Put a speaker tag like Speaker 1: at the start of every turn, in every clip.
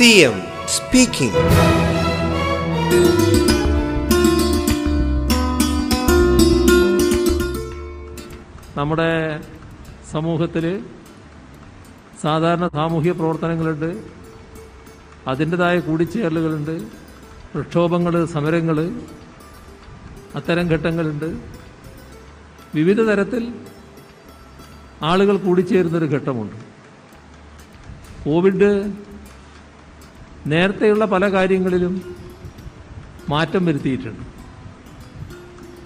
Speaker 1: CM speaking
Speaker 2: നമ്മുടെ സമൂഹത്തിൽ സാധാരണ സാമൂഹ്യ പ്രവർത്തനങ്ങളുണ്ട്. അതിന്റെതായ കൂടിച്ചേരലുകളുണ്ട്. പ്രക്ഷോഭങ്ങൾ സമരങ്ങൾ അത്തരം ഘട്ടങ്ങളുണ്ട്. വിവിധ തരത്തിൽ ആളുകൾ കൂടിച്ചേരുന്നൊരു ഘട്ടമുണ്ട്. കോവിഡ് നേരത്തെയുള്ള പല കാര്യങ്ങളിലും മാറ്റം വരുത്തിയിട്ടുണ്ട്.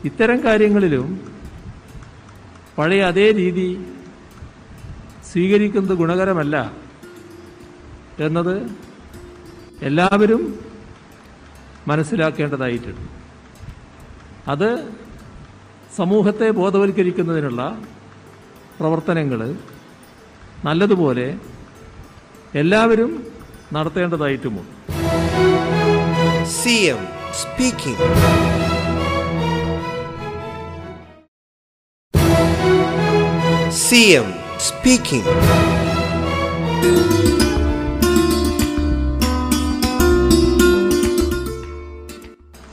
Speaker 2: ഇത്തരം കാര്യങ്ങളിലും പഴയ അതേ രീതി സ്വീകരിക്കുന്നത് ഗുണകരമല്ല എന്നത് എല്ലാവരും മനസ്സിലാക്കേണ്ടതായിട്ടുണ്ട്. അത് സമൂഹത്തെ ബോധവൽക്കരിക്കുന്നതിനുള്ള പ്രവർത്തനങ്ങൾ നല്ലതുപോലെ എല്ലാവരും നടത്തേണ്ടതായിട്ടുമുണ്ട്.
Speaker 1: C M speaking. C M speaking.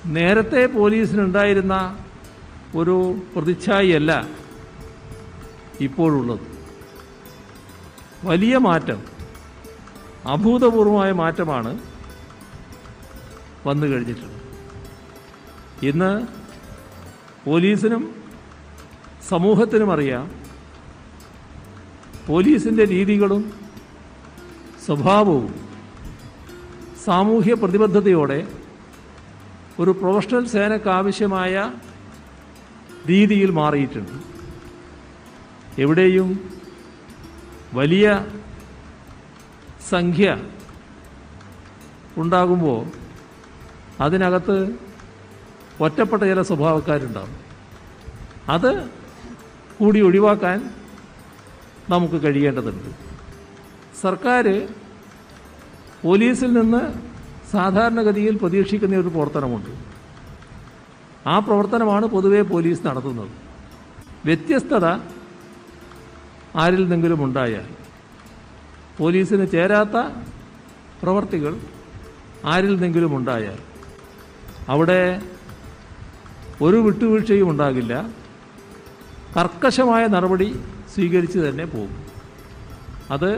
Speaker 2: നേരത്തെ പോലീസിനുണ്ടായിരുന്ന ഒരു പ്രതിച്ഛായയല്ല ഇപ്പോഴുള്ളത്. വലിയ മാറ്റം അഭൂതപൂർവമായ മാറ്റമാണ് വന്നു കഴിഞ്ഞിട്ടുള്ളത്. ഇന്ന് പോലീസിനും സമൂഹത്തിനും അറിയാം പോലീസിന്റെ രീതികളും സ്വഭാവവും സാമൂഹ്യ പ്രതിബദ്ധതയോടെ ഒരു പ്രൊഫഷണൽ സേനക്കാവശ്യമായ രീതിയിൽ മാറിയിട്ടുണ്ട്. എവിടെയും വലിയ സംഖ്യ ഉണ്ടാകുമ്പോൾ അതിനകത്ത് ഒറ്റപ്പെട്ട ചില സ്വഭാവക്കാരുണ്ടാവും. അത് കൂടി ഒഴിവാക്കാൻ നമുക്ക് കഴിയേണ്ടതുണ്ട്. സർക്കാർ പോലീസിൽ നിന്ന് സാധാരണഗതിയിൽ പ്രതീക്ഷിക്കുന്ന ഒരു പ്രവർത്തനമുണ്ട്. ആ പ്രവർത്തനമാണ് പൊതുവെ പോലീസ് നടത്തുന്നത്. വ്യത്യസ്തത ആരിൽ നിന്നെങ്കിലും ഉണ്ടായാൽ പോലീസിന് ചേരാത്ത പ്രവർത്തികൾ ആരിൽ നിന്നെങ്കിലും ഉണ്ടായാൽ അവിടെ ഒരു വിട്ടുവീഴ്ചയും ഉണ്ടാകില്ല. കർക്കശമായ നടപടി സ്വീകരിച്ച് തന്നെ പോകും. അത്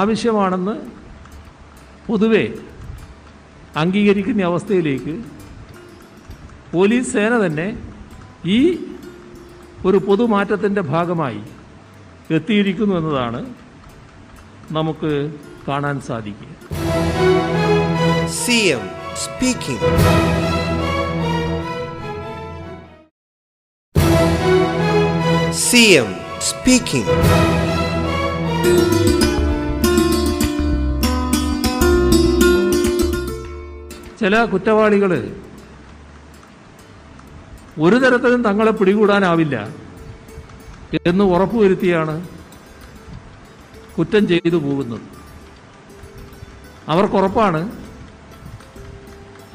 Speaker 2: ആവശ്യമാണെന്ന് പൊതുവെ അംഗീകരിക്കുന്ന അവസ്ഥയിലേക്ക് പോലീസ് സേന തന്നെ ഈ ഒരു പൊതുമാറ്റത്തിന്റെ ഭാഗമായി എത്തിയിരിക്കുന്നു എന്നതാണ് നമുക്ക് കാണാൻ സാധിക്കുക
Speaker 1: സ്പീക്കിംഗ്. C M speaking.
Speaker 2: ചില കുറ്റവാളികൾ ഒരു തരത്തിലും തങ്ങളെ പിടികൂടാനാവില്ല എന്ന് ഉറപ്പുവരുത്തിയാണ് കുറ്റം ചെയ്തു പോകുന്നത്. അവർക്കുറപ്പാണ്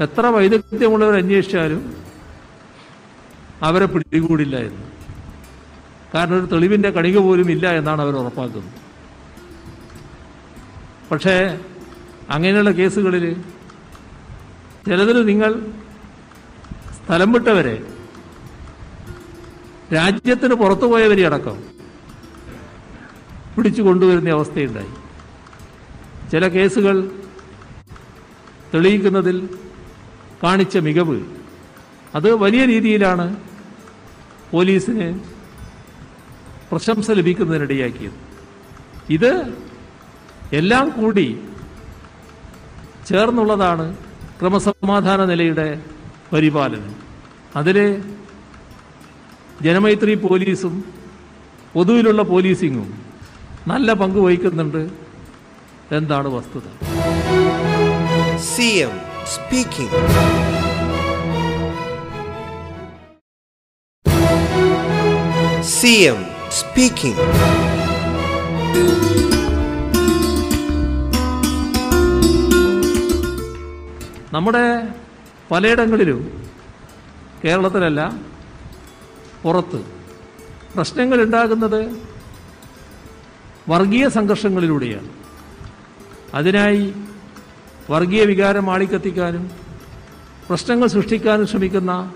Speaker 2: എത്ര വൈദഗ്ധ്യമുള്ളവർ അന്വേഷിച്ചാലും അവരെ പിടികൂടില്ല എന്ന്. കാരണം ഒരു തെളിവിന്റെ കണിക പോലും ഇല്ല എന്നാണ് അവർ ഉറപ്പാക്കുന്നത്. പക്ഷേ അങ്ങനെയുള്ള കേസുകളിൽ ചിലതിൽ നിങ്ങൾ സ്ഥലം വിട്ടവരെ രാജ്യത്തിന് അടക്കം പിടിച്ചു കൊണ്ടുവരുന്ന അവസ്ഥയുണ്ടായി. ചില കേസുകൾ തെളിയിക്കുന്നതിൽ കാണിച്ച മികവ്. അത് വലിയ രീതിയിലാണ് പോലീസിന് പ്രശംസ ലഭിക്കുന്നതിനിടയാക്കിയത്. ഇത് എല്ലാം കൂടി ചേർന്നുള്ളതാണ് ക്രമസമാധാന നിലയുടെ പരിപാലനം. അതിൽ ജനമൈത്രി പോലീസും പൊതുവിലുള്ള പോലീസിങ്ങും നല്ല പങ്ക് വഹിക്കുന്നുണ്ട്. എന്താണ് വസ്തുത?
Speaker 1: C M speaking C M speaking
Speaker 2: നമ്മുടെ പലയിടങ്ങളിലും കേരളത്തിലല്ല പുറത്ത് പ്രശ്നങ്ങൾ ഉണ്ടാകുന്നത് വർഗീയ സംഘർഷങ്ങളിലൂടെയാണ്. അതിനായി വർഗീയ വികാരം ആളിക്കത്തിക്കാനും പ്രശ്നങ്ങൾ സൃഷ്ടിക്കാനും ശ്രമിക്കുന്ന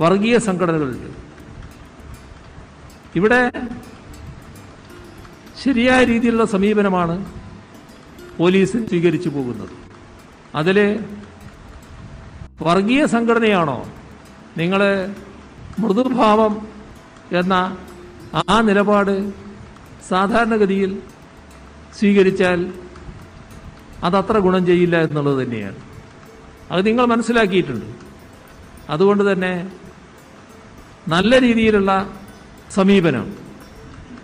Speaker 2: വർഗീയ സംഘടനകളുണ്ട്. ഇവിടെ ശരിയായ രീതിയിലുള്ള സമീപനമാണ് പോലീസ് സ്വീകരിച്ചു പോകുന്നത്. അതിൽ വർഗീയ സംഘടനയാണോ നിങ്ങൾ മൃദുഭാവം എന്ന ആ നിലപാട് സാധാരണഗതിയിൽ സ്വീകരിച്ചാൽ അതത്ര ഗുണം ചെയ്യില്ല എന്നുള്ളത് തന്നെയാണ്. അത് നിങ്ങൾ മനസ്സിലാക്കിയിട്ടുണ്ട്. അതുകൊണ്ട് തന്നെ നല്ല രീതിയിലുള്ള സമീപനം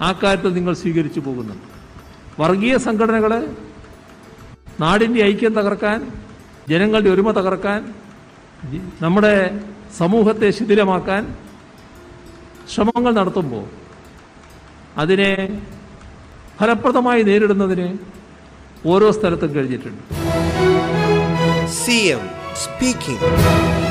Speaker 2: ആ കാര്യത്തിൽ നിങ്ങൾ സ്വീകരിച്ചു പോകുന്നുണ്ട്. വർഗീയ സംഘടനകൾ നാടിന്റെ ഐക്യം തകർക്കാൻ ജനങ്ങളുടെ ഒരുമ തകർക്കാൻ നമ്മുടെ സമൂഹത്തെ ശിഥിലമാക്കാൻ ശ്രമങ്ങൾ നടത്തുമ്പോൾ അതിനെ ഫലപ്രദമായി നേരിടുന്നതിന് ഓരോ സ്ഥലത്തും കഴിഞ്ഞിട്ടുണ്ട്
Speaker 1: സി എം speaking.